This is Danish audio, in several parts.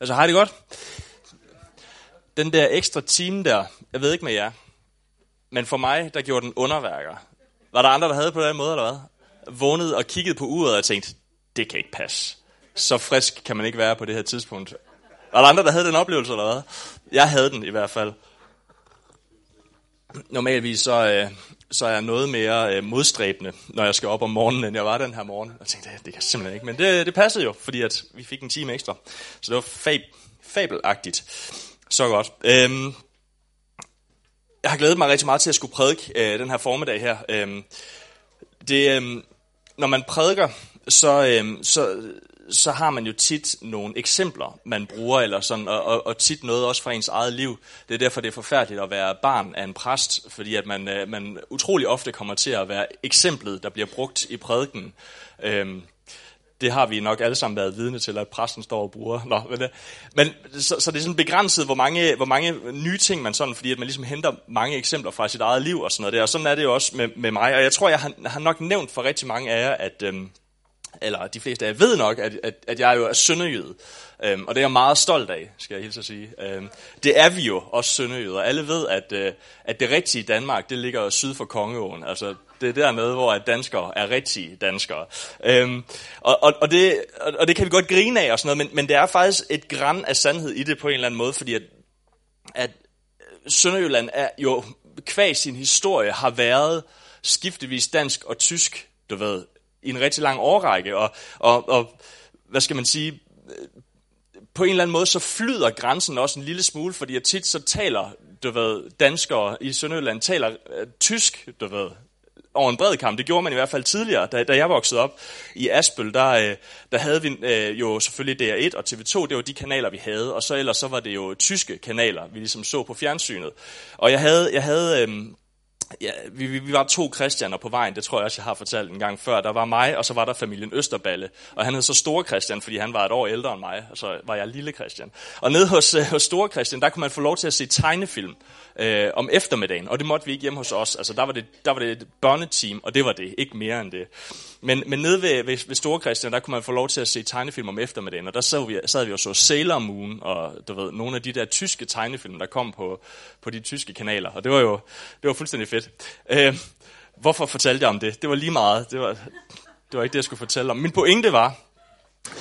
Altså, har I det godt? Den der ekstra time der, jeg ved ikke med jer, men for mig, der gjorde den underværker. Var der andre, der havde på den måde, eller hvad? Vågnede og kiggede på uret og tænkte, det kan ikke passe. Så frisk kan man ikke være på det her tidspunkt. Var der andre, der havde den oplevelse, eller hvad? Jeg havde den i hvert fald. Normalvis så, øh, så er jeg noget mere øh, modstræbende, når jeg skal op om morgenen, end jeg var den her morgen. Og jeg tænkte, det, det kan simpelthen ikke. Men det, det passede jo, fordi at vi fik en time ekstra. Så det var fab, fabelagtigt. Så godt. Øhm, jeg har glædet mig rigtig meget til at skulle prædike øh, den her formiddag her. Øhm, det, øhm, når man prædiker, så, øhm, så, så har man jo tit nogle eksempler, man bruger, eller sådan, og, og, og tit noget også fra ens eget liv. Det er derfor, det er forfærdeligt at være barn af en præst, fordi at man, øh, man utrolig ofte kommer til at være eksemplet, der bliver brugt i prædiken. Øhm, det har vi nok alle sammen været vidne til, at præsten står og bruger. Nå, men, det, men så, så det er sådan begrænset, hvor mange, hvor mange nye ting man sådan, fordi at man ligesom henter mange eksempler fra sit eget liv og sådan noget der. Og sådan er det jo også med, med mig. Og jeg tror, jeg har, har nok nævnt for rigtig mange af jer, at, øhm, eller de fleste af jer ved nok, at, at, at jeg jo er sønderjyde. Øhm, og det er jeg meget stolt af, skal jeg hilse at sige. Øhm, det er vi jo, også sønderjyder. Alle ved, at, øh, at det rigtige Danmark, det ligger syd for Kongeåen. Altså, det er dernede, hvor at danskere er rigtige danskere. Øhm, og, og, og, det, og det kan vi godt grine af og sådan noget, men, men det er faktisk et græn af sandhed i det på en eller anden måde, fordi at, at øh, Sønderjylland er jo kvæg sin historie har været skiftevis dansk og tysk, du ved, i en rigtig lang årrække. Og, og, og hvad skal man sige, på en eller anden måde, så flyder grænsen også en lille smule, fordi at tit så taler, du ved, danskere i Sønderjylland taler øh, tysk, du ved, over en bred kamp. Det gjorde man i hvert fald tidligere, da, da jeg voksede op i Asbøl, der, øh, der havde vi øh, jo selvfølgelig DR1 og TV2, det var de kanaler, vi havde, og så ellers så var det jo tyske kanaler, vi ligesom så på fjernsynet. Og jeg havde, jeg havde øh, Ja, vi, vi, vi var to kristianer på vejen, det tror jeg også, jeg har fortalt en gang før. Der var mig, og så var der familien Østerballe. Og han hed så Store Christian, fordi han var et år ældre end mig, og så var jeg lille Christian. Og nede hos, øh, hos Store Christian, der kunne man få lov til at se tegnefilm øh, om eftermiddagen, og det måtte vi ikke hjemme hos os. Altså, der var det, der var det et børneteam, og det var det, ikke mere end det. Men, men nede ved, ved, ved Store Christian, der kunne man få lov til at se tegnefilm om eftermiddagen, og der sad vi, sad vi og så Sailor Moon, og du ved, nogle af de der tyske tegnefilm, der kom på, på de tyske kanaler, og det var jo det var fuldstændig fedt. Øh, hvorfor fortalte jeg om det? Det var lige meget, det var, det var ikke det, jeg skulle fortælle om. Min pointe var,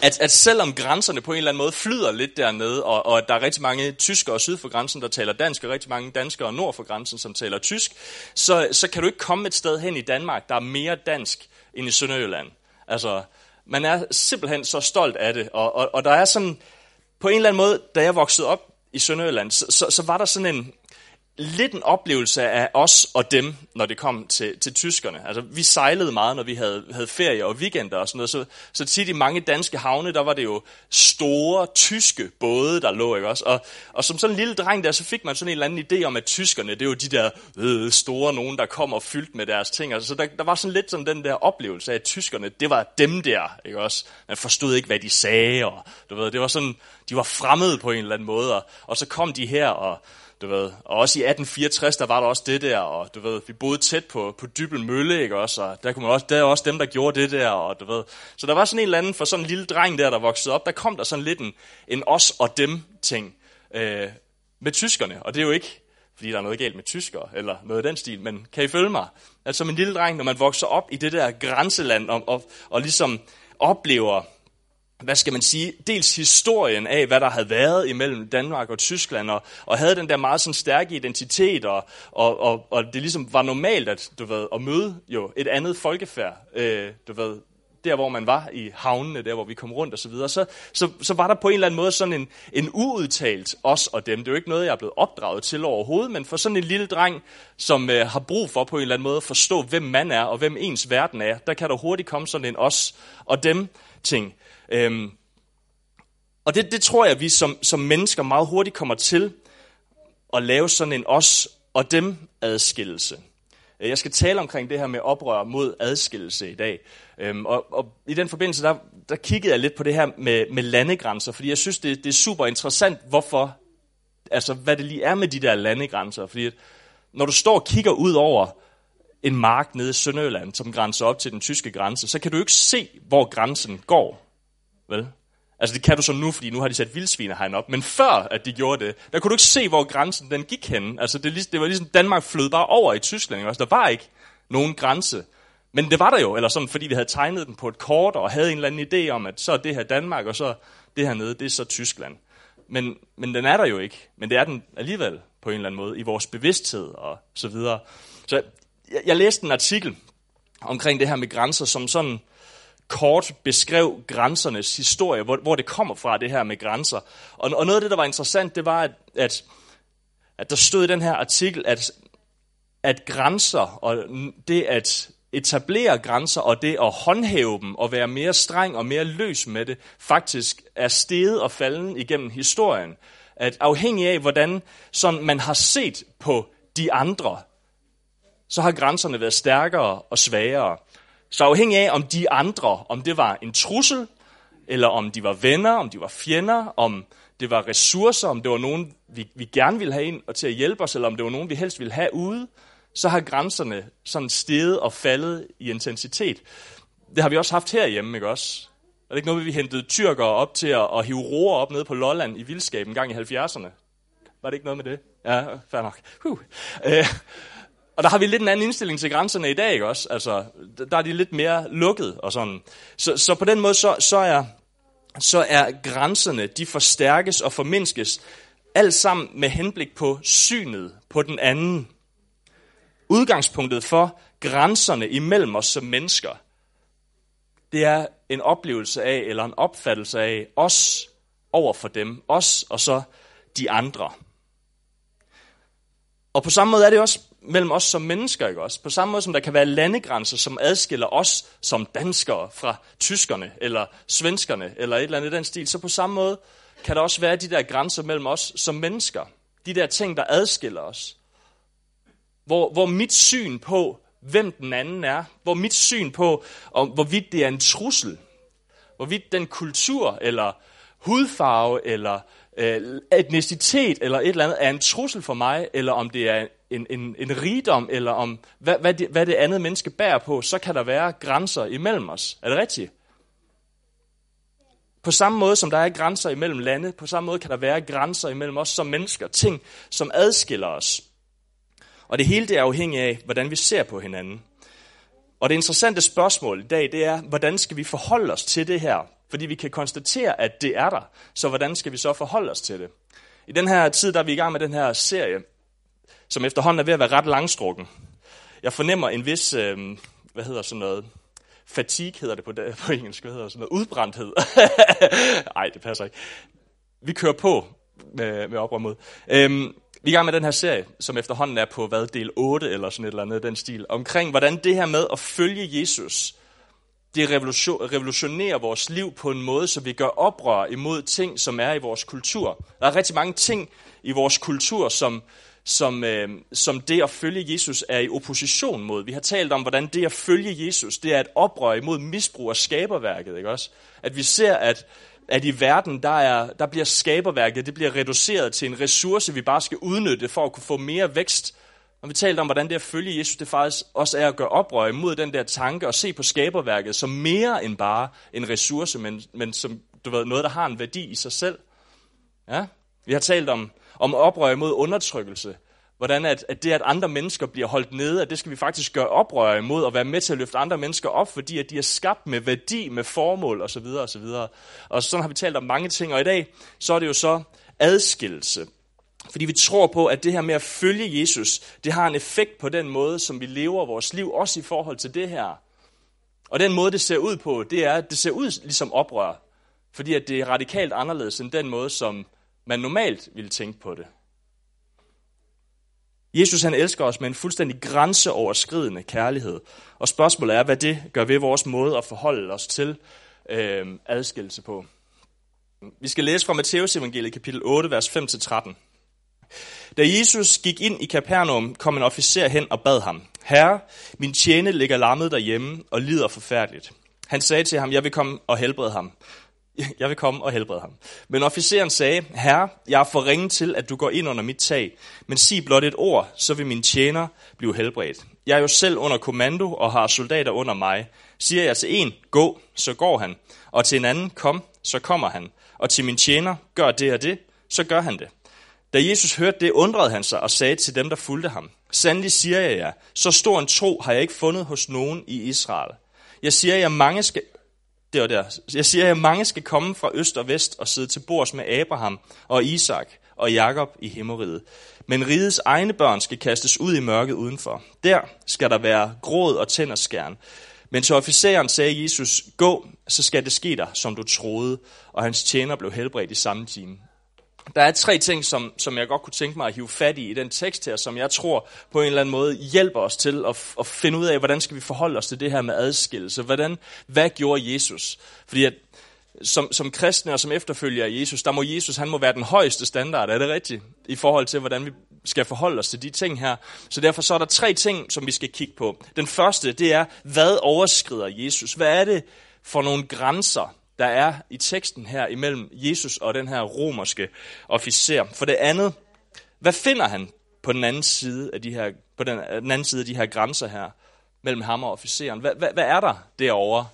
at, at selvom grænserne på en eller anden måde flyder lidt dernede, og, og at der er rigtig mange tyskere syd for grænsen, der taler dansk, og rigtig mange danskere nord for grænsen, som taler tysk, så, så kan du ikke komme et sted hen i Danmark, der er mere dansk end i Sønderjylland. Altså, man er simpelthen så stolt af det, og, og, og der er sådan, på en eller anden måde, da jeg voksede op i Sønderjylland, så, så, så var der sådan en, lidt en oplevelse af os og dem, når det kom til, til tyskerne. Altså, vi sejlede meget, når vi havde, havde ferie og weekender og sådan noget. Så, så tit i mange danske havne, der var det jo store tyske både, der lå, ikke også? Og, og som sådan en lille dreng der, så fik man sådan en eller anden idé om, at tyskerne, det var de der øh, store nogen, der kom og fyldt med deres ting. Altså, så der, der var sådan lidt sådan den der oplevelse af, at tyskerne, det var dem der, ikke også? Man forstod ikke, hvad de sagde, og du ved, det var sådan, de var fremmede på en eller anden måde, og, og så kom de her og du ved. Og også i 1864, der var der også det der, og du ved, vi boede tæt på, på Dybel Mølle, ikke også, og der, kunne man også, der er også dem, der gjorde det der, og du ved. Så der var sådan en eller anden, for sådan en lille dreng der, der voksede op, der kom der sådan lidt en, en os og dem ting øh, med tyskerne, og det er jo ikke, fordi der er noget galt med tyskere, eller noget af den stil, men kan I følge mig? Altså som en lille dreng, når man vokser op i det der grænseland, og, og, og ligesom oplever hvad skal man sige, dels historien af, hvad der havde været imellem Danmark og Tyskland, og, og havde den der meget sådan stærke identitet, og, og, og, og det ligesom var normalt at, du ved, at møde jo et andet folkefærd, øh, du ved, der hvor man var i havnene, der hvor vi kom rundt og så videre, så, så, så var der på en eller anden måde sådan en, en uudtalt os og dem. Det er jo ikke noget, jeg er blevet opdraget til overhovedet, men for sådan en lille dreng, som øh, har brug for på en eller anden måde at forstå, hvem man er og hvem ens verden er, der kan der hurtigt komme sådan en os og dem ting. Øhm, og det, det tror jeg, at vi som, som mennesker meget hurtigt kommer til at lave sådan en os og dem adskillelse. Øh, jeg skal tale omkring det her med oprør mod adskillelse i dag. Øhm, og, og i den forbindelse, der, der kiggede jeg lidt på det her med, med landegrænser, fordi jeg synes, det, det er super interessant, hvorfor, altså hvad det lige er med de der landegrænser. Fordi at, når du står og kigger ud over en mark nede i Sønderjylland, som grænser op til den tyske grænse, så kan du ikke se, hvor grænsen går. Vel? Altså det kan du så nu, fordi nu har de sat vildsvinehegn op. Men før at de gjorde det, der kunne du ikke se, hvor grænsen den gik hen. Altså det, det var ligesom, Danmark flød bare over i Tyskland. Ikke? Altså der var ikke nogen grænse. Men det var der jo, eller sådan, fordi vi havde tegnet den på et kort, og havde en eller anden idé om, at så er det her Danmark, og så det her nede, det er så Tyskland. Men, men den er der jo ikke. Men det er den alligevel på en eller anden måde, i vores bevidsthed og så videre. Så jeg, jeg læste en artikel omkring det her med grænser, som sådan kort beskrev grænsernes historie, hvor, hvor det kommer fra, det her med grænser. Og, og noget af det, der var interessant, det var, at, at, at der stod i den her artikel, at, at grænser og det at etablere grænser og det at håndhæve dem og være mere streng og mere løs med det, faktisk er steget og falden igennem historien. At afhængig af, hvordan sådan man har set på de andre, så har grænserne været stærkere og svagere. Så afhængig af, om de andre, om det var en trussel, eller om de var venner, om de var fjender, om det var ressourcer, om det var nogen, vi, vi gerne ville have ind og til at hjælpe os, eller om det var nogen, vi helst ville have ude, så har grænserne sådan steget og faldet i intensitet. Det har vi også haft herhjemme, ikke også? Er det ikke noget, vi hentede tyrkere op til at, at hive roer op nede på Lolland i vildskab en gang i 70'erne? Var det ikke noget med det? Ja, fair nok. Huh. Øh, og der har vi lidt en anden indstilling til grænserne i dag, ikke også? Altså, der er de lidt mere lukket og sådan. Så, så på den måde, så, så, er, så er grænserne, de forstærkes og formindskes, alt sammen med henblik på synet på den anden. Udgangspunktet for grænserne imellem os som mennesker, det er en oplevelse af, eller en opfattelse af os over for dem, os og så de andre. Og på samme måde er det også mellem os som mennesker, ikke også? På samme måde som der kan være landegrænser, som adskiller os som danskere fra tyskerne, eller svenskerne, eller et eller andet i den stil, så på samme måde kan der også være de der grænser mellem os som mennesker. De der ting, der adskiller os. Hvor, hvor mit syn på, hvem den anden er, hvor mit syn på, om, hvorvidt det er en trussel, hvorvidt den kultur, eller hudfarve, eller øh, etnicitet, eller et eller andet, er en trussel for mig, eller om det er en, en, en rigdom, eller om hvad, hvad, det, hvad det andet menneske bærer på, så kan der være grænser imellem os. Er det rigtigt? På samme måde som der er grænser imellem lande, på samme måde kan der være grænser imellem os som mennesker, ting, som adskiller os. Og det hele det er afhængigt af, hvordan vi ser på hinanden. Og det interessante spørgsmål i dag, det er, hvordan skal vi forholde os til det her? Fordi vi kan konstatere, at det er der. Så hvordan skal vi så forholde os til det? I den her tid, der er vi i gang med den her serie, som efterhånden er ved at være ret langstrukken. Jeg fornemmer en vis, øh, hvad hedder sådan noget, fatigue hedder det på, på engelsk, hvad hedder sådan noget, udbrændthed. Nej, det passer ikke. Vi kører på med, med oprør mod. Øhm, vi er i gang med den her serie, som efterhånden er på hvad, del 8 eller sådan et eller andet den stil, omkring hvordan det her med at følge Jesus, det revolutionerer vores liv på en måde, så vi gør oprør imod ting, som er i vores kultur. Der er rigtig mange ting i vores kultur, som, som, øh, som det at følge Jesus er i opposition mod. Vi har talt om, hvordan det at følge Jesus, det er et oprør imod misbrug af skaberværket. Ikke også? At vi ser, at, at i verden, der, er, der bliver skaberværket, det bliver reduceret til en ressource, vi bare skal udnytte for at kunne få mere vækst. Og vi talte om, hvordan det at følge Jesus, det faktisk også er at gøre oprør imod den der tanke og se på skaberværket som mere end bare en ressource, men, men som du ved, noget, der har en værdi i sig selv. Ja? Vi har talt om, om oprør imod undertrykkelse. Hvordan at, at det, at andre mennesker bliver holdt nede, at det skal vi faktisk gøre oprør imod og være med til at løfte andre mennesker op, fordi at de er skabt med værdi, med formål osv. osv. Og sådan har vi talt om mange ting, og i dag så er det jo så adskillelse. Fordi vi tror på, at det her med at følge Jesus, det har en effekt på den måde, som vi lever vores liv, også i forhold til det her. Og den måde, det ser ud på, det er, at det ser ud ligesom oprør. Fordi at det er radikalt anderledes end den måde, som man normalt ville tænke på det. Jesus han elsker os med en fuldstændig grænseoverskridende kærlighed. Og spørgsmålet er, hvad det gør ved vores måde at forholde os til øh, adskillelse på. Vi skal læse fra Matteus evangeliet kapitel 8, vers 5-13. Da Jesus gik ind i Kapernaum, kom en officer hen og bad ham, Herre, min tjene ligger lammet derhjemme og lider forfærdeligt. Han sagde til ham, jeg vil komme og helbrede ham. jeg vil komme og helbrede ham. Men officeren sagde, herre, jeg er for ringe til, at du går ind under mit tag, men sig blot et ord, så vil min tjener blive helbredt. Jeg er jo selv under kommando og har soldater under mig. Siger jeg til en, gå, så går han, og til en anden, kom, så kommer han, og til min tjener, gør det og det, så gør han det. Da Jesus hørte det, undrede han sig og sagde til dem, der fulgte ham, Sandelig siger jeg jer, så stor en tro har jeg ikke fundet hos nogen i Israel. Jeg siger jer, mange skal, det var der. Jeg siger at mange skal komme fra øst og vest og sidde til bords med Abraham og Isak og Jakob i himmeriget. Men rigets egne børn skal kastes ud i mørket udenfor. Der skal der være gråd og tænderskærn. Men til officeren sagde Jesus, gå, så skal det ske dig, som du troede. Og hans tjener blev helbredt i samme time. Der er tre ting, som, som jeg godt kunne tænke mig at hive fat i i den tekst her, som jeg tror på en eller anden måde hjælper os til at, at finde ud af, hvordan skal vi forholde os til det her med adskillelse. Hvordan, hvad gjorde Jesus? Fordi at som, som kristne og som efterfølger af Jesus, der må Jesus, han må være den højeste standard, er det rigtigt? I forhold til, hvordan vi skal forholde os til de ting her. Så derfor så er der tre ting, som vi skal kigge på. Den første, det er, hvad overskrider Jesus? Hvad er det for nogle grænser, der er i teksten her imellem Jesus og den her romerske officer. For det andet, hvad finder han på den anden side af de her, på den, øh, den anden side af de her grænser her mellem ham og officeren? Hvad, hvad, hvad er der derovre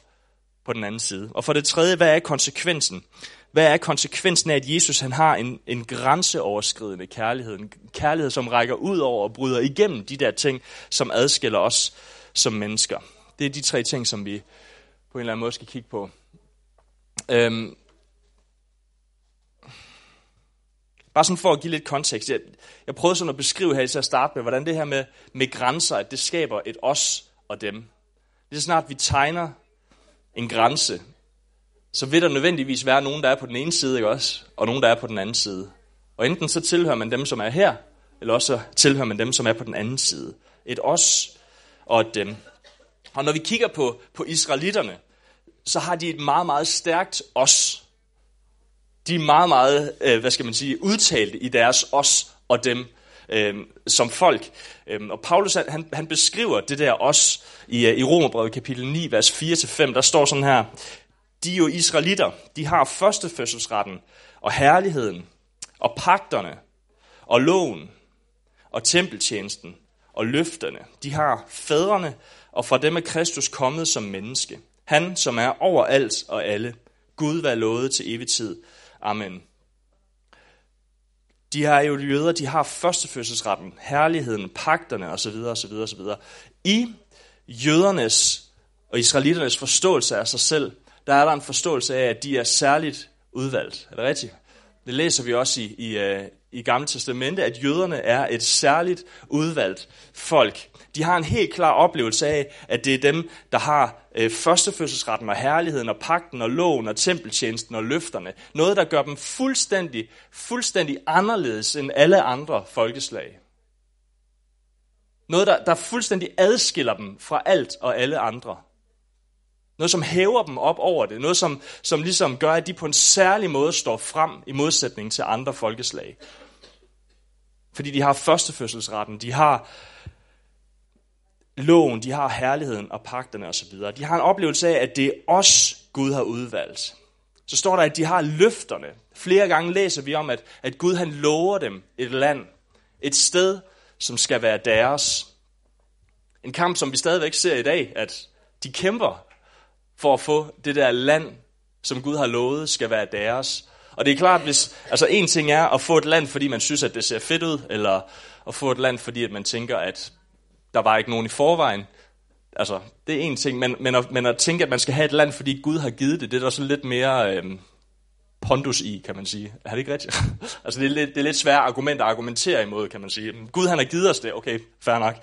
på den anden side? Og for det tredje, hvad er konsekvensen? Hvad er konsekvensen af, at Jesus han har en, en grænseoverskridende kærlighed? En kærlighed, som rækker ud over og bryder igennem de der ting, som adskiller os som mennesker. Det er de tre ting, som vi på en eller anden måde skal kigge på Øhm, bare sådan for at give lidt kontekst. Jeg, jeg prøvede sådan at beskrive her til at starte med, hvordan det her med, med grænser, at det skaber et os og dem. Lige så snart, vi tegner en grænse, så vil der nødvendigvis være nogen, der er på den ene side, ikke også? Og nogen, der er på den anden side. Og enten så tilhører man dem, som er her, eller også så tilhører man dem, som er på den anden side. Et os og et dem. Og når vi kigger på, på israelitterne, så har de et meget, meget stærkt os. De er meget, meget, øh, hvad skal man sige, udtalte i deres os og dem øh, som folk. Øh, og Paulus, han, han beskriver det der os i, øh, i Romerbrevet kapitel 9, vers 4-5. Der står sådan her, de er jo israelitter, de har førstefødselsretten og herligheden og pagterne og loven og tempeltjenesten og løfterne. De har fædrene, og fra dem er Kristus kommet som menneske. Han, som er over alt og alle. Gud være lovet til evig tid. Amen. De her jo jøder, de har førstefødselsretten, herligheden, pagterne osv. osv. osv. I jødernes og israeliternes forståelse af sig selv, der er der en forståelse af, at de er særligt udvalgt. Er det rigtigt? Det læser vi også i, i, øh, i Gamle Testamente, at jøderne er et særligt udvalgt folk. De har en helt klar oplevelse af, at det er dem, der har øh, førstefødselsretten og herligheden og pakten og loven og tempeltjenesten og løfterne. Noget, der gør dem fuldstændig, fuldstændig anderledes end alle andre folkeslag. Noget, der, der fuldstændig adskiller dem fra alt og alle andre. Noget, som hæver dem op over det. Noget, som, som ligesom gør, at de på en særlig måde står frem i modsætning til andre folkeslag. Fordi de har førstefødselsretten, de har loven, de har herligheden og pagterne osv. De har en oplevelse af, at det er os, Gud har udvalgt. Så står der, at de har løfterne. Flere gange læser vi om, at, at Gud han lover dem et land, et sted, som skal være deres. En kamp, som vi stadigvæk ser i dag, at de kæmper for at få det der land, som Gud har lovet, skal være deres. Og det er klart, hvis altså en ting er at få et land, fordi man synes, at det ser fedt ud, eller at få et land, fordi at man tænker, at der var ikke nogen i forvejen. Altså, det er en ting, men, men, at, men at tænke, at man skal have et land, fordi Gud har givet det, det er der så lidt mere øh, pondus i, kan man sige. Er det ikke rigtigt? altså, det er, lidt, det er lidt svært argument at argumentere imod, kan man sige. Gud, han har givet os det. Okay, fair nok.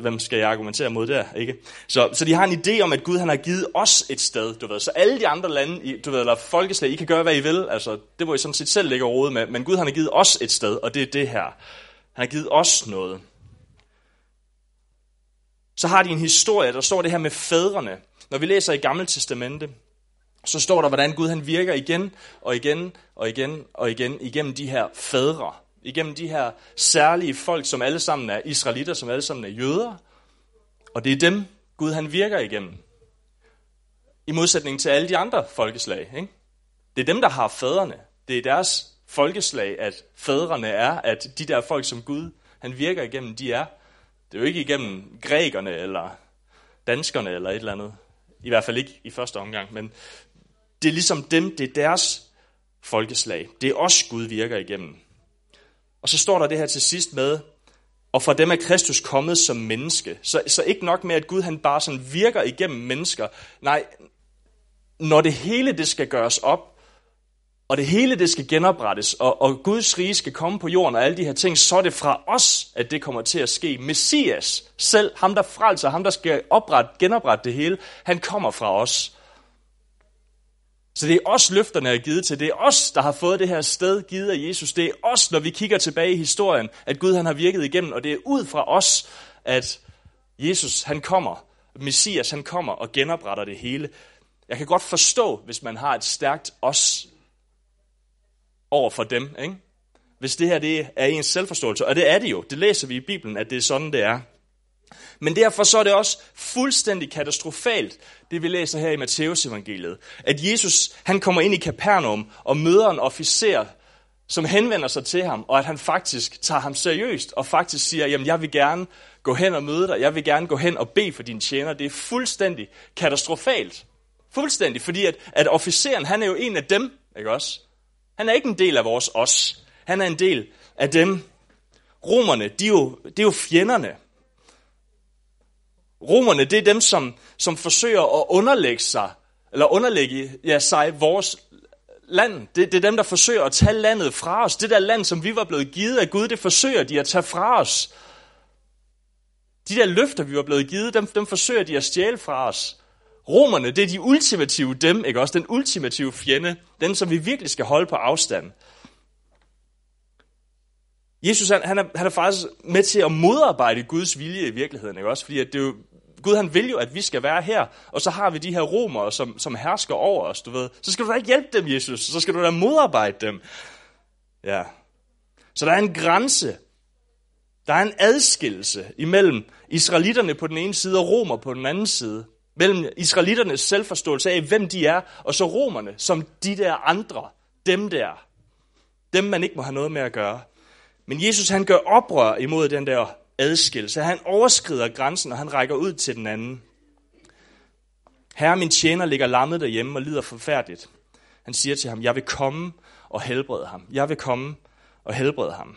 Hvem skal jeg argumentere mod der, ikke? Så, så de har en idé om, at Gud, han har givet os et sted, du ved. Så alle de andre lande, du ved, eller folkeslag, I kan gøre, hvad I vil. Altså, det må I sådan set selv lægge råd med. Men Gud, han har givet os et sted, og det er det her. Han har givet os noget så har de en historie, der står det her med fædrene. Når vi læser i Gamle Testamente, så står der, hvordan Gud han virker igen og igen og igen og igen igennem de her fædre. Igennem de her særlige folk, som alle sammen er israelitter, som alle sammen er jøder. Og det er dem, Gud han virker igennem. I modsætning til alle de andre folkeslag. Ikke? Det er dem, der har fædrene. Det er deres folkeslag, at fædrene er, at de der folk, som Gud han virker igennem, de er. Det er jo ikke igennem grækerne eller danskerne eller et eller andet. I hvert fald ikke i første omgang, men det er ligesom dem, det er deres folkeslag. Det er os, Gud virker igennem. Og så står der det her til sidst med, og fra dem er Kristus kommet som menneske. Så, så ikke nok med, at Gud han bare sådan virker igennem mennesker. Nej, når det hele det skal gøres op, og det hele det skal genoprettes, og, og Guds rige skal komme på jorden og alle de her ting, så er det fra os, at det kommer til at ske. Messias selv, ham der frelser, ham der skal oprette, genoprette det hele, han kommer fra os. Så det er os, løfterne er givet til. Det er os, der har fået det her sted givet af Jesus. Det er os, når vi kigger tilbage i historien, at Gud han har virket igennem. Og det er ud fra os, at Jesus han kommer, Messias han kommer og genopretter det hele. Jeg kan godt forstå, hvis man har et stærkt os over for dem. Ikke? Hvis det her det er ens selvforståelse. Og det er det jo. Det læser vi i Bibelen, at det er sådan, det er. Men derfor så er det også fuldstændig katastrofalt, det vi læser her i Matteus evangeliet, at Jesus han kommer ind i Kapernaum og møder en officer, som henvender sig til ham, og at han faktisk tager ham seriøst, og faktisk siger, jamen jeg vil gerne gå hen og møde dig, jeg vil gerne gå hen og bede for dine tjener. Det er fuldstændig katastrofalt. Fuldstændig, fordi at, at officeren, han er jo en af dem, ikke også? Han er ikke en del af vores os. Han er en del af dem. Romerne, de er jo, de er jo fjenderne. Romerne, det er dem, som, som forsøger at underlægge sig, eller underlægge ja, sig vores land. Det, det er dem, der forsøger at tage landet fra os. Det der land, som vi var blevet givet af Gud, det forsøger de at tage fra os. De der løfter, vi var blevet givet, dem, dem forsøger de at stjæle fra os. Romerne, det er de ultimative dem, ikke også? Den ultimative fjende, den som vi virkelig skal holde på afstand. Jesus han, han, er, han er faktisk med til at modarbejde Guds vilje i virkeligheden, ikke også? Fordi at det er jo, Gud han vil jo, at vi skal være her, og så har vi de her romere, som, som hersker over os, du ved. Så skal du da ikke hjælpe dem, Jesus. Så skal du da modarbejde dem. Ja. Så der er en grænse. Der er en adskillelse imellem israelitterne på den ene side og romer på den anden side. Mellem israelitternes selvforståelse af, hvem de er, og så romerne, som de der andre. Dem der. Dem, man ikke må have noget med at gøre. Men Jesus han gør oprør imod den der adskillelse. Han overskrider grænsen, og han rækker ud til den anden. Herre, min tjener ligger lammet derhjemme og lider forfærdeligt. Han siger til ham, jeg vil komme og helbrede ham. Jeg vil komme og helbrede ham.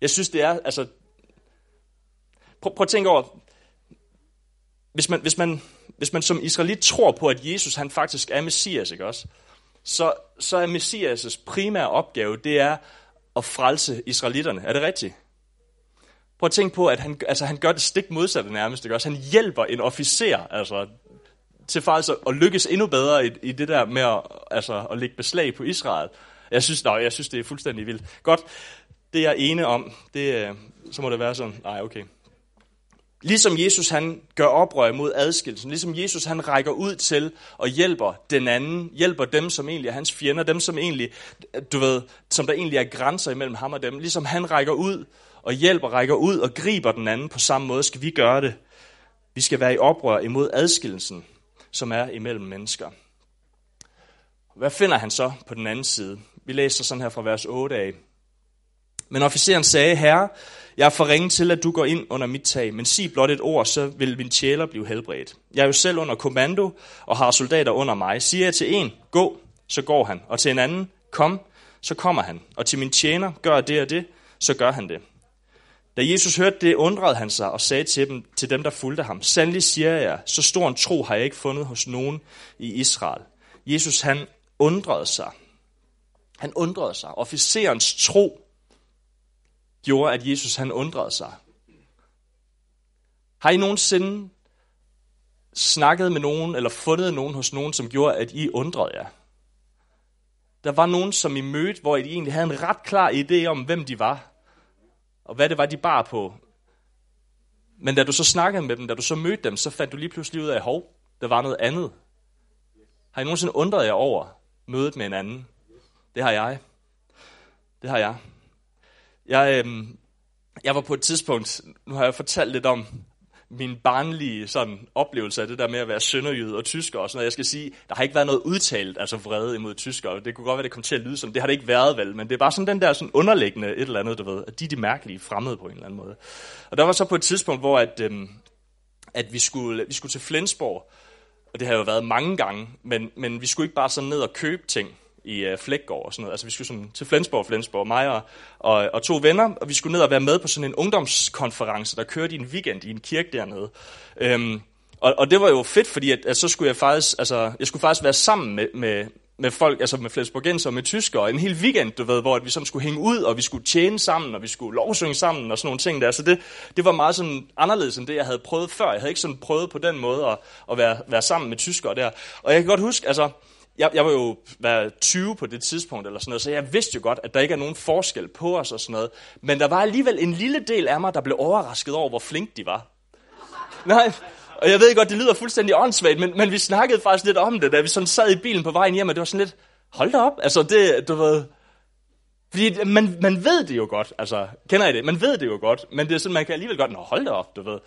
Jeg synes, det er, altså... Prøv, prøv at tænke over, hvis man, hvis, man, hvis man som israelit tror på, at Jesus han faktisk er Messias, ikke også? Så, så er Messias' primære opgave, det er at frelse israelitterne. Er det rigtigt? Prøv at tænke på, at han, altså, han gør det stik modsatte nærmest. Ikke? Også han hjælper en officer altså, til faktisk at lykkes endnu bedre i, i det der med at, altså, at lægge beslag på Israel. Jeg synes, nej, jeg synes, det er fuldstændig vildt. Godt, det er jeg ene om. Det, øh, så må det være sådan. Nej, okay. Ligesom Jesus han gør oprør mod adskillelsen, ligesom Jesus han rækker ud til og hjælper den anden, hjælper dem, som egentlig er hans fjender, dem, som egentlig, du ved, som der egentlig er grænser imellem ham og dem, ligesom han rækker ud og hjælper, rækker ud og griber den anden på samme måde, skal vi gøre det. Vi skal være i oprør imod adskillelsen, som er imellem mennesker. Hvad finder han så på den anden side? Vi læser sådan her fra vers 8 af. Men officeren sagde, herre, jeg er for ringe til, at du går ind under mit tag, men sig blot et ord, så vil min tjæler blive helbredt. Jeg er jo selv under kommando og har soldater under mig. Siger jeg til en, gå, så går han, og til en anden, kom, så kommer han. Og til min tjener, gør det og det, så gør han det. Da Jesus hørte det, undrede han sig og sagde til dem, til dem der fulgte ham, Sandelig siger jeg, så stor en tro har jeg ikke fundet hos nogen i Israel. Jesus han undrede sig. Han undrede sig. Officerens tro gjorde, at Jesus han undrede sig. Har I nogensinde snakket med nogen, eller fundet nogen hos nogen, som gjorde, at I undrede jer? Der var nogen, som I mødte, hvor I egentlig havde en ret klar idé om, hvem de var, og hvad det var, de bar på. Men da du så snakkede med dem, da du så mødte dem, så fandt du lige pludselig ud af, hov, der var noget andet. Har I nogensinde undret jer over mødet med en anden? Det har jeg. Det har jeg. Jeg, øh, jeg var på et tidspunkt, nu har jeg fortalt lidt om min barnlige sådan, oplevelse af det der med at være sønderjyde og tysker og sådan noget. Jeg skal sige, der har ikke været noget udtalt, altså vrede imod tyskere. Det kunne godt være, det kom til at lyde som, det har det ikke været vel, men det er bare sådan den der sådan underliggende et eller andet, du ved, at de er de mærkelige fremmede på en eller anden måde. Og der var så på et tidspunkt, hvor at, øhm, at vi, skulle, vi skulle til Flensborg, og det har jo været mange gange, men, men vi skulle ikke bare sådan ned og købe ting i øh, Flækgaard og sådan noget. Altså vi skulle sådan til Flensborg, Flensborg, mig og, og, og to venner, og vi skulle ned og være med på sådan en ungdomskonference, der kørte i en weekend i en kirke dernede. Øhm, og, og det var jo fedt, fordi at, at så skulle jeg faktisk, altså, jeg skulle faktisk være sammen med, med, med folk, altså med Flensborgenser og med tyskere, en hel weekend, du ved, hvor at vi sådan skulle hænge ud, og vi skulle tjene sammen, og vi skulle lovsynge sammen, og sådan nogle ting der. Så det, det var meget sådan anderledes end det, jeg havde prøvet før. Jeg havde ikke sådan prøvet på den måde at, at være, være sammen med tyskere der. Og jeg kan godt huske, altså, jeg, jeg var jo været 20 på det tidspunkt, eller sådan noget, så jeg vidste jo godt, at der ikke er nogen forskel på os og sådan noget. Men der var alligevel en lille del af mig, der blev overrasket over, hvor flink de var. Nej, og jeg ved godt, det lyder fuldstændig åndssvagt, men, men vi snakkede faktisk lidt om det, da vi sådan sad i bilen på vejen hjem, og det var sådan lidt, hold da op, altså det, du ved, fordi man, man ved det jo godt, altså, kender I det? Man ved det jo godt, men det er sådan, man kan alligevel godt, nå hold da op, du ved.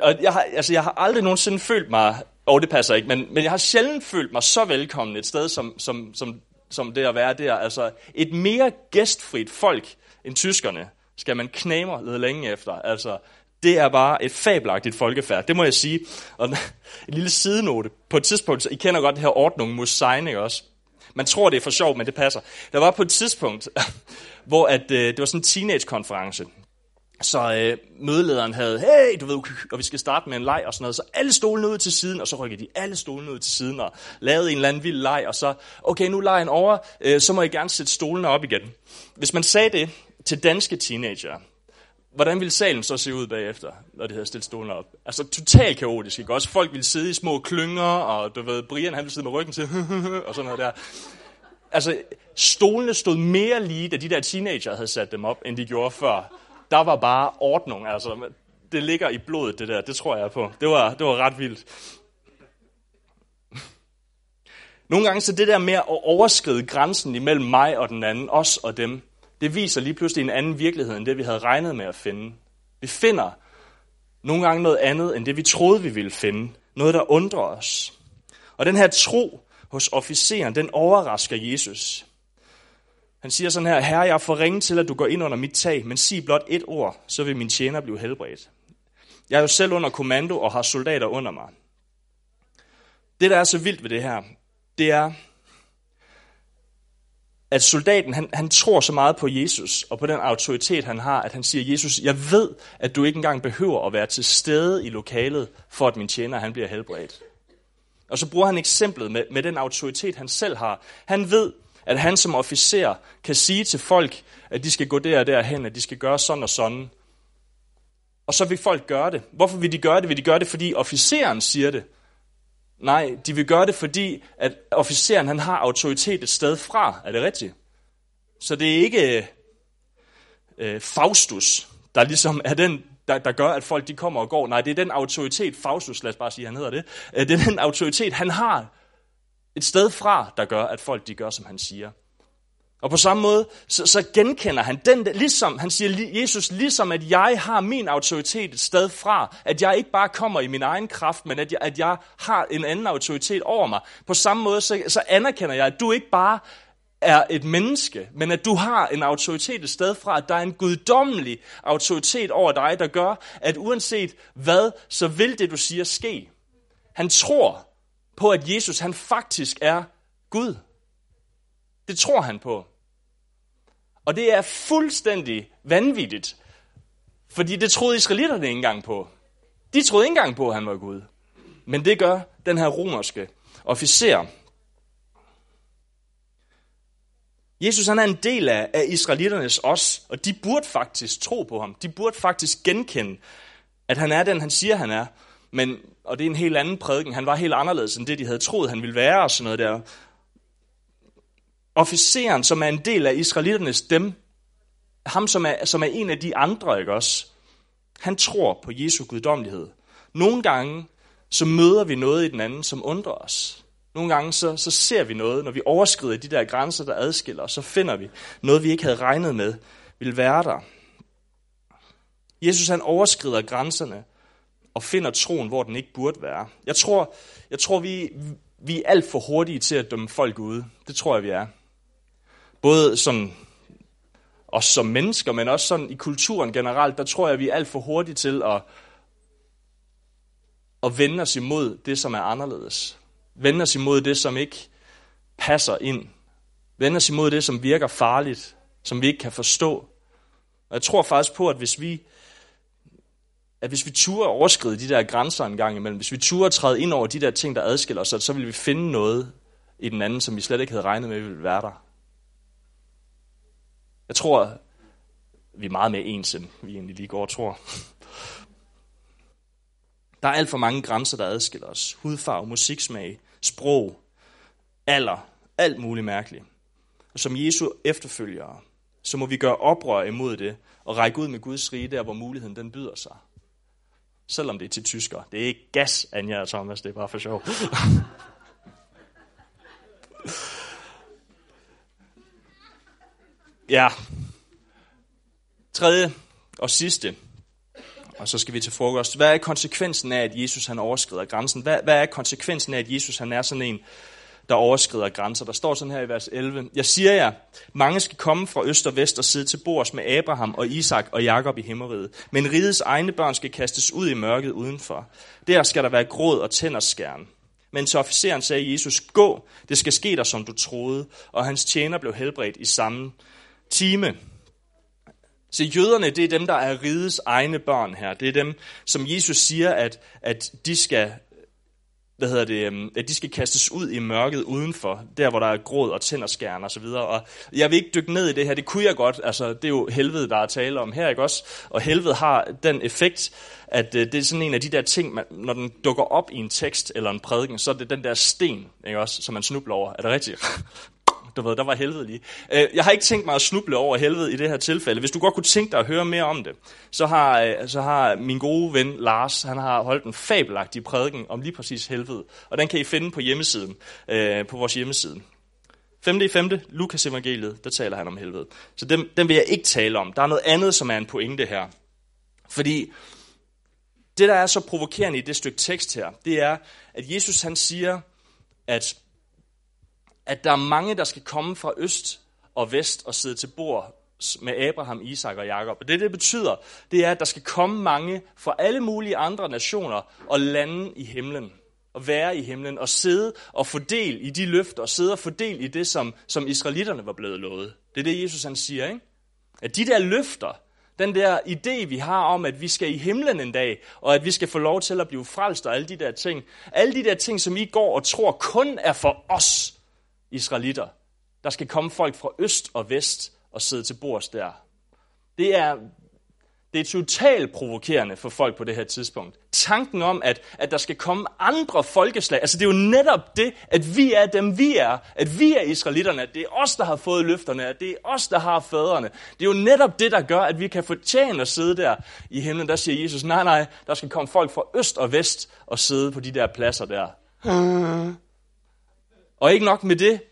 Og jeg har, altså, jeg har aldrig nogensinde følt mig, og oh, det passer ikke, men, men jeg har sjældent følt mig så velkommen et sted, som, som, som, som det at være der. Altså, et mere gæstfrit folk end tyskerne skal man knæmer lidt længe efter. Altså, det er bare et fabelagtigt folkefærd, det må jeg sige. Og en lille sidenote. På et tidspunkt, så I kender godt det her ordning Musein, ikke også? Man tror, det er for sjovt, men det passer. Der var på et tidspunkt, hvor at, øh, det var sådan en teenage-konference. Så øh, mødelederen havde, hey, du ved, og vi skal starte med en leg og sådan noget. Så alle stolene ud til siden, og så rykker de alle stolene ud til siden og lavede en eller anden vild leg. Og så, okay, nu lejen over, øh, så må I gerne sætte stolene op igen. Hvis man sagde det til danske teenager, hvordan ville salen så se ud bagefter, når de havde stillet stolene op? Altså totalt kaotisk, ikke også? Folk ville sidde i små klynger, og du ved, Brian han ville sidde med ryggen til, og sådan noget der. Altså, stolene stod mere lige, da de der teenager havde sat dem op, end de gjorde før. Der var bare ordning, altså. Det ligger i blodet, det der. Det tror jeg på. Det var, det var ret vildt. Nogle gange så det der med at overskride grænsen imellem mig og den anden, os og dem, det viser lige pludselig en anden virkelighed, end det vi havde regnet med at finde. Vi finder nogle gange noget andet, end det vi troede, vi ville finde. Noget, der undrer os. Og den her tro hos officeren, den overrasker Jesus. Han siger sådan her, Herre, jeg er for ringe til, at du går ind under mit tag, men sig blot et ord, så vil min tjener blive helbredt. Jeg er jo selv under kommando og har soldater under mig. Det, der er så vildt ved det her, det er, at soldaten, han, han tror så meget på Jesus og på den autoritet, han har, at han siger, Jesus, jeg ved, at du ikke engang behøver at være til stede i lokalet, for at min tjener, han bliver helbredt. Og så bruger han eksemplet med, med den autoritet, han selv har. Han ved, at han som officer kan sige til folk, at de skal gå der og derhen, at de skal gøre sådan og sådan. Og så vil folk gøre det. Hvorfor vil de gøre det? Vil de gøre det, fordi officeren siger det? Nej, de vil gøre det, fordi at officeren han har autoritet et sted fra. Er det rigtigt? Så det er ikke øh, Faustus, der ligesom er den, der, der gør, at folk de kommer og går. Nej, det er den autoritet, Faustus, lad os bare sige, han hedder det. Øh, det er den autoritet, han har et sted fra, der gør, at folk de gør, som han siger. Og på samme måde, så, så genkender han den, ligesom, han siger, Jesus, ligesom at jeg har min autoritet et sted fra, at jeg ikke bare kommer i min egen kraft, men at jeg, at jeg har en anden autoritet over mig. På samme måde, så, så anerkender jeg, at du ikke bare er et menneske, men at du har en autoritet et sted fra, at der er en guddommelig autoritet over dig, der gør, at uanset hvad, så vil det, du siger, ske. Han tror på, at Jesus han faktisk er Gud. Det tror han på. Og det er fuldstændig vanvittigt, fordi det troede israelitterne ikke engang på. De troede ikke engang på, at han var Gud. Men det gør den her romerske officer. Jesus han er en del af, af israelitternes os, og de burde faktisk tro på ham. De burde faktisk genkende, at han er den, han siger, han er. Men, og det er en helt anden prædiken. Han var helt anderledes end det, de havde troet, han ville være og sådan noget der officeren, som er en del af israeliternes dem, ham som er, som er en af de andre, ikke også? Han tror på Jesu guddommelighed. Nogle gange, så møder vi noget i den anden, som undrer os. Nogle gange, så, så ser vi noget, når vi overskrider de der grænser, der adskiller os, så finder vi noget, vi ikke havde regnet med, vil være der. Jesus han overskrider grænserne, og finder troen, hvor den ikke burde være. Jeg tror, jeg tror vi, vi er alt for hurtige til at dømme folk ude. Det tror jeg, vi er. Både sådan, os som mennesker, men også sådan i kulturen generelt, der tror jeg, vi er alt for hurtige til at, at vende os imod det, som er anderledes. Vende os imod det, som ikke passer ind. Vende os imod det, som virker farligt, som vi ikke kan forstå. Og jeg tror faktisk på, at hvis vi at hvis vi turer overskride de der grænser en gang imellem, hvis vi turer træde ind over de der ting, der adskiller os, så vil vi finde noget i den anden, som vi slet ikke havde regnet med, ville være der. Jeg tror, vi er meget mere ens, end vi egentlig lige går og tror. Der er alt for mange grænser, der adskiller os. Hudfarve, musiksmag, sprog, alder, alt muligt mærkeligt. Og som Jesu efterfølgere, så må vi gøre oprør imod det og række ud med Guds rige der, hvor muligheden den byder sig. Selvom det er til tysker. Det er ikke gas, Anja og Thomas, det er bare for sjov. ja. Tredje og sidste. Og så skal vi til frokost. Hvad er konsekvensen af, at Jesus han overskrider grænsen? Hvad, hvad er konsekvensen af, at Jesus han er sådan en, der overskrider grænser. Der står sådan her i vers 11. Jeg siger jer, mange skal komme fra øst og vest og sidde til bords med Abraham og Isak og Jakob i himmeriget. Men rigets egne børn skal kastes ud i mørket udenfor. Der skal der være gråd og tænderskærn. Men til officeren sagde Jesus, gå, det skal ske dig, som du troede. Og hans tjener blev helbredt i samme time. Så jøderne, det er dem, der er rigets egne børn her. Det er dem, som Jesus siger, at, at de skal hvad hedder det, øhm, at de skal kastes ud i mørket udenfor, der hvor der er gråd og tænderskærn og så videre. Og jeg vil ikke dykke ned i det her, det kunne jeg godt, altså det er jo helvede, der er tale om her, ikke også? Og helvede har den effekt, at øh, det er sådan en af de der ting, man, når den dukker op i en tekst eller en prædiken, så er det den der sten, ikke også, som man snubler over. Er det rigtigt? Du ved, der var helvede lige. Øh, jeg har ikke tænkt mig at snuble over helvede i det her tilfælde. Hvis du godt kunne tænke dig at høre mere om det, så har, øh, så har min gode ven Lars, han har holdt en fabelagtig prædiken om lige præcis helvede. Og den kan I finde på hjemmesiden, øh, på vores hjemmeside. 5. i 5. Lukas evangeliet, der taler han om helvede. Så den, den vil jeg ikke tale om. Der er noget andet, som er en pointe her. Fordi det, der er så provokerende i det stykke tekst her, det er, at Jesus han siger, at at der er mange, der skal komme fra øst og vest og sidde til bord med Abraham, Isak og Jakob. Og det, det betyder, det er, at der skal komme mange fra alle mulige andre nationer og lande i himlen. Og være i himlen og sidde og få del i de løfter, og sidde og få del i det, som, som israelitterne var blevet lovet. Det er det, Jesus han siger, ikke? At de der løfter, den der idé, vi har om, at vi skal i himlen en dag, og at vi skal få lov til at blive frelst og alle de der ting, alle de der ting, som I går og tror kun er for os, israelitter. Der skal komme folk fra øst og vest og sidde til bords der. Det er, det er totalt provokerende for folk på det her tidspunkt. Tanken om, at, at der skal komme andre folkeslag, altså det er jo netop det, at vi er dem, vi er, at vi er israelitterne, at det er os, der har fået løfterne, at det er os, der har fædrene. Det er jo netop det, der gør, at vi kan fortjene at sidde der i himlen. Der siger Jesus, nej, nej, der skal komme folk fra øst og vest og sidde på de der pladser der. Ah. Og ikke nok med det.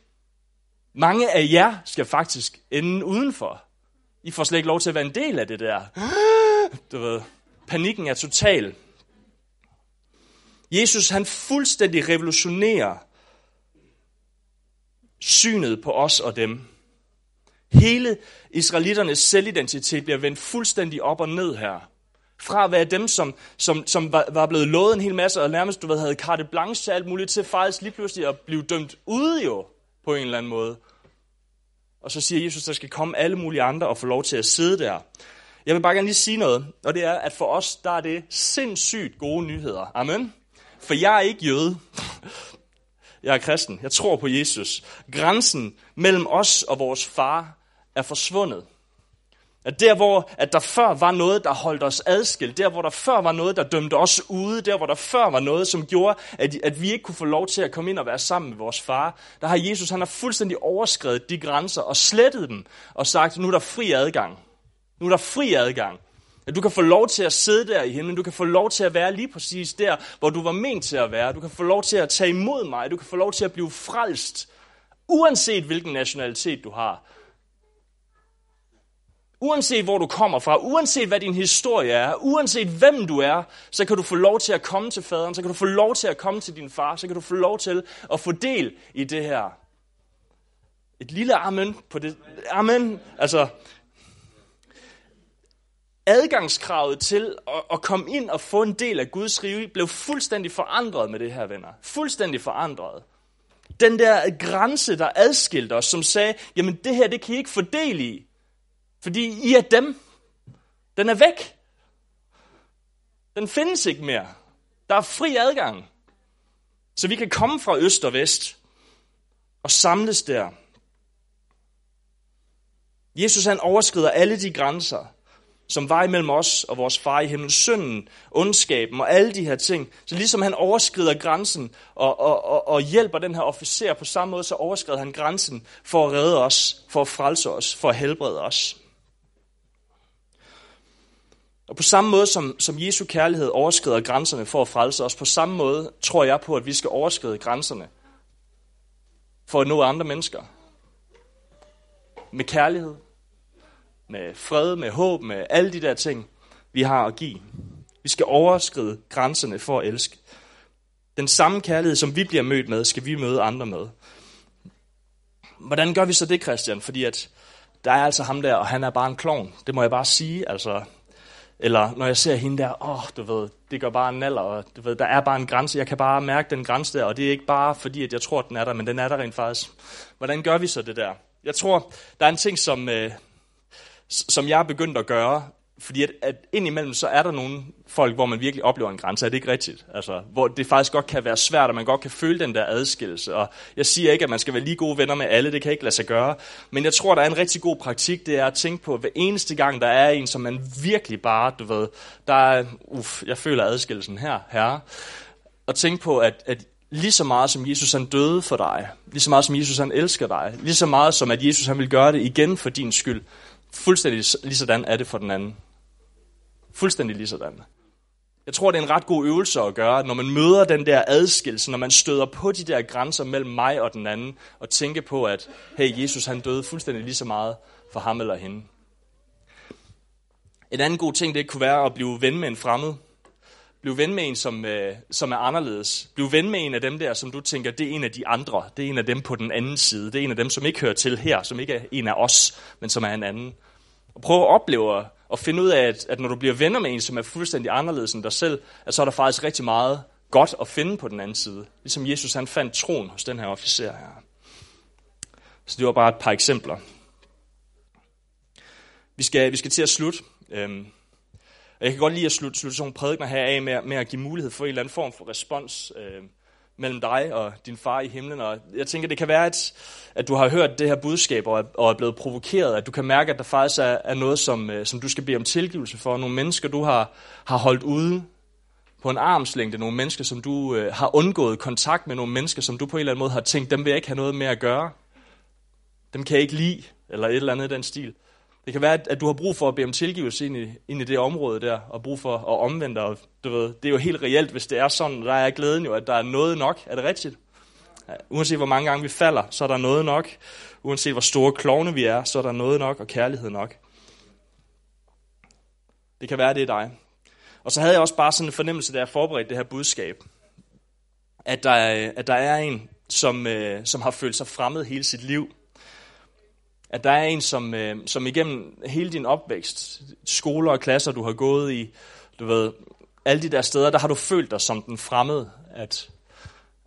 Mange af jer skal faktisk ende udenfor. I får slet ikke lov til at være en del af det der. Du ved, panikken er total. Jesus han fuldstændig revolutionerer synet på os og dem. Hele israeliternes selvidentitet bliver vendt fuldstændig op og ned her. Fra at være dem, som, som, som var, var blevet lovet en hel masse, og nærmest du ved, havde carte blanche til alt muligt, til faktisk lige pludselig at blive dømt ude jo, på en eller anden måde. Og så siger Jesus, at der skal komme alle mulige andre og få lov til at sidde der. Jeg vil bare gerne lige sige noget, og det er, at for os, der er det sindssygt gode nyheder. Amen. For jeg er ikke jøde. Jeg er kristen. Jeg tror på Jesus. Grænsen mellem os og vores far er forsvundet. At der, hvor at der før var noget, der holdt os adskilt, der, hvor der før var noget, der dømte os ude, der, hvor der før var noget, som gjorde, at, at vi ikke kunne få lov til at komme ind og være sammen med vores far, der har Jesus, han har fuldstændig overskrevet de grænser og slettet dem og sagt, nu er der fri adgang. Nu er der fri adgang. At du kan få lov til at sidde der i himlen. Du kan få lov til at være lige præcis der, hvor du var ment til at være. Du kan få lov til at tage imod mig. Du kan få lov til at blive frelst, uanset hvilken nationalitet du har Uanset hvor du kommer fra, uanset hvad din historie er, uanset hvem du er, så kan du få lov til at komme til faderen, så kan du få lov til at komme til din far, så kan du få lov til at få del i det her. Et lille amen på det. Amen. Altså, adgangskravet til at, at komme ind og få en del af Guds rige blev fuldstændig forandret med det her, venner. Fuldstændig forandret. Den der grænse, der adskilte os, som sagde, jamen det her, det kan I ikke fordele i. Fordi I er dem. Den er væk. Den findes ikke mere. Der er fri adgang. Så vi kan komme fra øst og vest og samles der. Jesus han overskrider alle de grænser, som var imellem os og vores far i himlen, synden, ondskaben og alle de her ting. Så ligesom han overskrider grænsen og, og, og, og hjælper den her officer på samme måde, så overskrider han grænsen for at redde os, for at frelse os, for at helbrede os. Og på samme måde som, som Jesu kærlighed overskrider grænserne for at frelse os, på samme måde tror jeg på, at vi skal overskride grænserne for at nå andre mennesker. Med kærlighed, med fred, med håb, med alle de der ting, vi har at give. Vi skal overskride grænserne for at elske. Den samme kærlighed, som vi bliver mødt med, skal vi møde andre med. Hvordan gør vi så det, Christian? Fordi at der er altså ham der, og han er bare en klovn. Det må jeg bare sige. Altså, eller når jeg ser hende der, åh, oh, du ved, det gør bare en alder, og du ved, der er bare en grænse. Jeg kan bare mærke den grænse der, og det er ikke bare fordi, at jeg tror, at den er der, men den er der rent faktisk. Hvordan gør vi så det der? Jeg tror, der er en ting, som, øh, som jeg er begyndt at gøre, fordi at, at indimellem så er der nogle folk, hvor man virkelig oplever en grænse. Er det ikke rigtigt? Altså, hvor det faktisk godt kan være svært, og man godt kan føle den der adskillelse. Og jeg siger ikke, at man skal være lige gode venner med alle. Det kan ikke lade sig gøre. Men jeg tror, der er en rigtig god praktik. Det er at tænke på, at hver eneste gang, der er en, som man virkelig bare, du ved, der er, uff, jeg føler adskillelsen her, herre. Og tænke på, at, at lige så meget som Jesus han døde for dig, lige så meget som Jesus han elsker dig, lige så meget som at Jesus han vil gøre det igen for din skyld, Fuldstændig lige sådan er det for den anden. Fuldstændig lige sådan. Jeg tror, det er en ret god øvelse at gøre, når man møder den der adskillelse, når man støder på de der grænser mellem mig og den anden, og tænke på, at hey, Jesus han døde fuldstændig lige så meget for ham eller hende. En anden god ting, det kunne være at blive ven med en fremmed. Bliv ven med en, som, øh, som er anderledes. Bliv ven med en af dem der, som du tænker, det er en af de andre. Det er en af dem på den anden side. Det er en af dem, som ikke hører til her, som ikke er en af os, men som er en anden. Og prøv at opleve og finde ud af, at, at når du bliver venner med en, som er fuldstændig anderledes end dig selv, at så er der faktisk rigtig meget godt at finde på den anden side. Ligesom Jesus han fandt troen hos den her officer her. Så det var bare et par eksempler. Vi skal, vi skal til at slutte. Øhm, og jeg kan godt lide at slutte, slutte sådan nogle prædikner her af med, med at give mulighed for en eller anden form for respons Øhm, mellem dig og din far i himlen. Og jeg tænker, det kan være, at, at du har hørt det her budskab og er, og er blevet provokeret, at du kan mærke, at der faktisk er, er noget, som, øh, som du skal bede om tilgivelse for. Nogle mennesker, du har, har holdt ude på en armslængde. Nogle mennesker, som du øh, har undgået kontakt med. Nogle mennesker, som du på en eller anden måde har tænkt, dem vil jeg ikke have noget med at gøre. Dem kan jeg ikke lide, eller et eller andet i den stil. Det kan være, at du har brug for at bede om tilgivelse ind i, ind i det område der, og brug for at omvende dig. Du ved, det er jo helt reelt, hvis det er sådan, der er glæden jo, at der er noget nok. Er det rigtigt? Uanset hvor mange gange vi falder, så er der noget nok. Uanset hvor store klovne vi er, så er der noget nok og kærlighed nok. Det kan være, det er dig. Og så havde jeg også bare sådan en fornemmelse, da jeg forberedte det her budskab, at der, at der er en, som, øh, som har følt sig fremmed hele sit liv at der er en, som, øh, som igennem hele din opvækst, skoler og klasser, du har gået i, du ved, alle de der steder, der har du følt dig som den fremmede. At,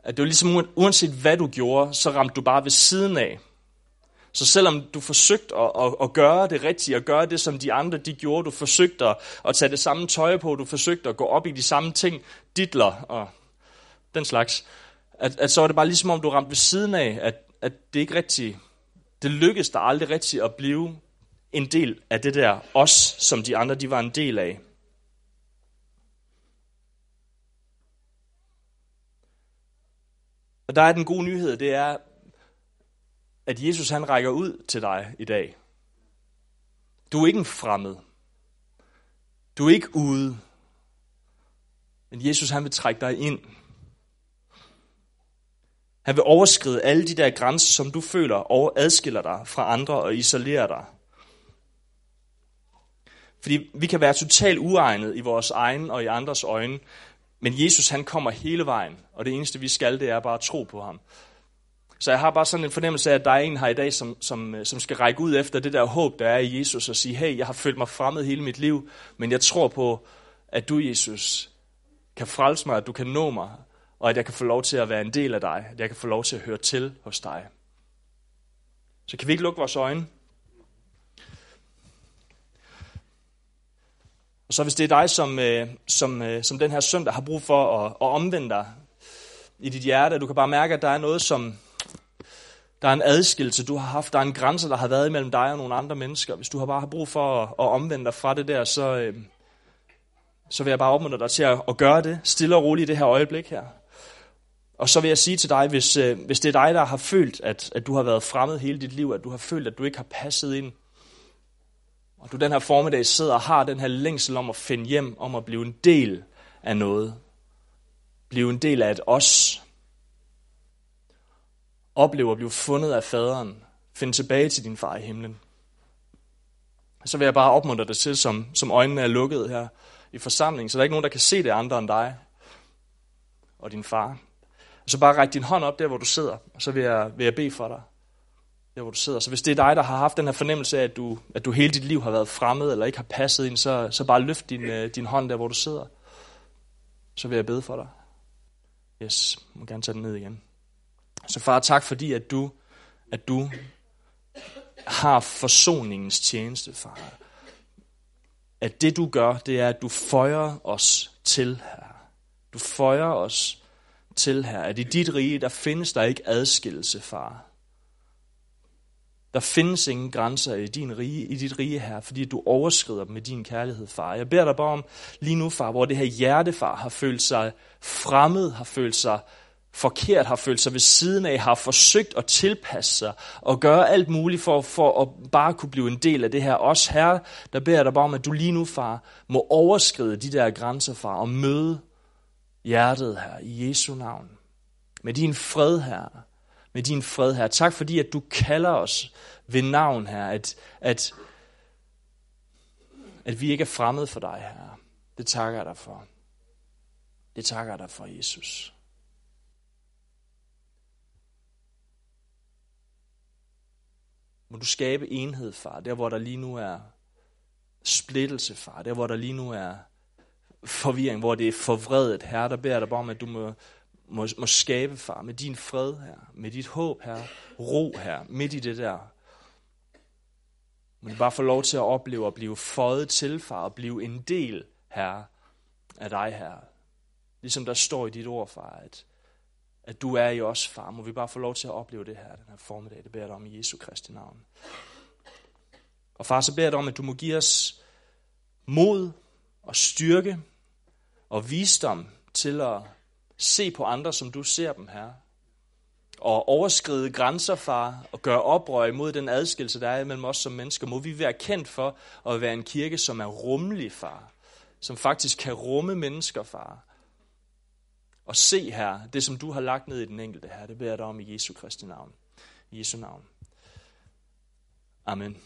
at det var ligesom, uanset hvad du gjorde, så ramte du bare ved siden af. Så selvom du forsøgte at, at, at gøre det rigtige, at gøre det, som de andre de gjorde, du forsøgte at, at tage det samme tøj på, du forsøgte at gå op i de samme ting, ditler og den slags, at, at så var det bare ligesom om, du ramte ved siden af, at, at det ikke rigtigt det lykkedes der aldrig rigtigt at blive en del af det der os, som de andre de var en del af. Og der er den gode nyhed, det er, at Jesus han rækker ud til dig i dag. Du er ikke en fremmed. Du er ikke ude. Men Jesus han vil trække dig ind. Han vil overskride alle de der grænser, som du føler og adskiller dig fra andre og isolerer dig. Fordi vi kan være totalt uegnet i vores egen og i andres øjne, men Jesus han kommer hele vejen, og det eneste vi skal, det er bare at tro på ham. Så jeg har bare sådan en fornemmelse af, at der er en her i dag, som, som, øh, som skal række ud efter det der håb, der er i Jesus, og sige, hey, jeg har følt mig fremmed hele mit liv, men jeg tror på, at du, Jesus, kan frelse mig, at du kan nå mig, og at jeg kan få lov til at være en del af dig, at jeg kan få lov til at høre til hos dig. Så kan vi ikke lukke vores øjne? Og så hvis det er dig, som, øh, som, øh, som den her søndag har brug for at, at omvende dig i dit hjerte, du kan bare mærke, at der er noget, som, der er en adskillelse, du har haft. Der er en grænse, der har været imellem dig og nogle andre mennesker. Hvis du har bare har brug for at, at omvende dig fra det der, så, øh, så vil jeg bare opmuntre dig til at, at gøre det stille og roligt i det her øjeblik her. Og så vil jeg sige til dig, hvis, øh, hvis det er dig, der har følt, at, at du har været fremmed hele dit liv, at du har følt, at du ikke har passet ind, og du den her formiddag sidder og har den her længsel om at finde hjem, om at blive en del af noget. Blive en del af et os. Opleve at blive fundet af faderen. Finde tilbage til din far i himlen. Så vil jeg bare opmuntre dig til, som, som øjnene er lukket her i forsamlingen, så der er ikke nogen, der kan se det andre end dig og din far. Og så bare række din hånd op der, hvor du sidder, og så vil jeg, vil jeg bede for dig. Der, hvor du sidder. Så hvis det er dig, der har haft den her fornemmelse af, at du, at du hele dit liv har været fremmed, eller ikke har passet ind, så, så bare løft din, øh, din hånd der, hvor du sidder. Så vil jeg bede for dig. Yes, jeg må gerne tage den ned igen. Så far, tak fordi, at du, at du har forsoningens tjeneste, far. At det du gør, det er, at du føjer os til her. Du føjer os til her, at i dit rige, der findes der ikke adskillelse, far. Der findes ingen grænser i, din rige, i dit rige her, fordi du overskrider dem med din kærlighed, far. Jeg beder dig bare om lige nu, far, hvor det her hjerte, far, har følt sig fremmed, har følt sig forkert, har følt sig ved siden af, har forsøgt at tilpasse sig og gøre alt muligt for, for at bare kunne blive en del af det her. Også her, der beder jeg dig bare om, at du lige nu, far, må overskride de der grænser, far, og møde hjertet her i Jesu navn. Med din fred her. Med din fred her. Tak fordi, at du kalder os ved navn her. At, at, at vi ikke er fremmede for dig her. Det takker jeg dig for. Det takker jeg dig for, Jesus. Må du skabe enhed, far, der hvor der lige nu er splittelse, far, der hvor der lige nu er forvirring, hvor det er forvredet. Herre, der beder dig bare om, at du må, må, må skabe, far, med din fred her, med dit håb her, ro her, midt i det der. Må du bare få lov til at opleve at blive føjet til, far, og blive en del, her af dig, her. Ligesom der står i dit ord, far, at, at du er i os, far. Må vi bare få lov til at opleve det her, den her formiddag. Det beder jeg dig om i Jesu Kristi navn. Og far, så beder jeg dig om, at du må give os mod og styrke og visdom til at se på andre, som du ser dem her. Og overskride grænser, far, og gøre oprør imod den adskillelse, der er mellem os som mennesker. Må vi være kendt for at være en kirke, som er rummelig, far. Som faktisk kan rumme mennesker, far. Og se her, det som du har lagt ned i den enkelte her, det beder jeg dig om i Jesu Kristi navn. I Jesu navn. Amen.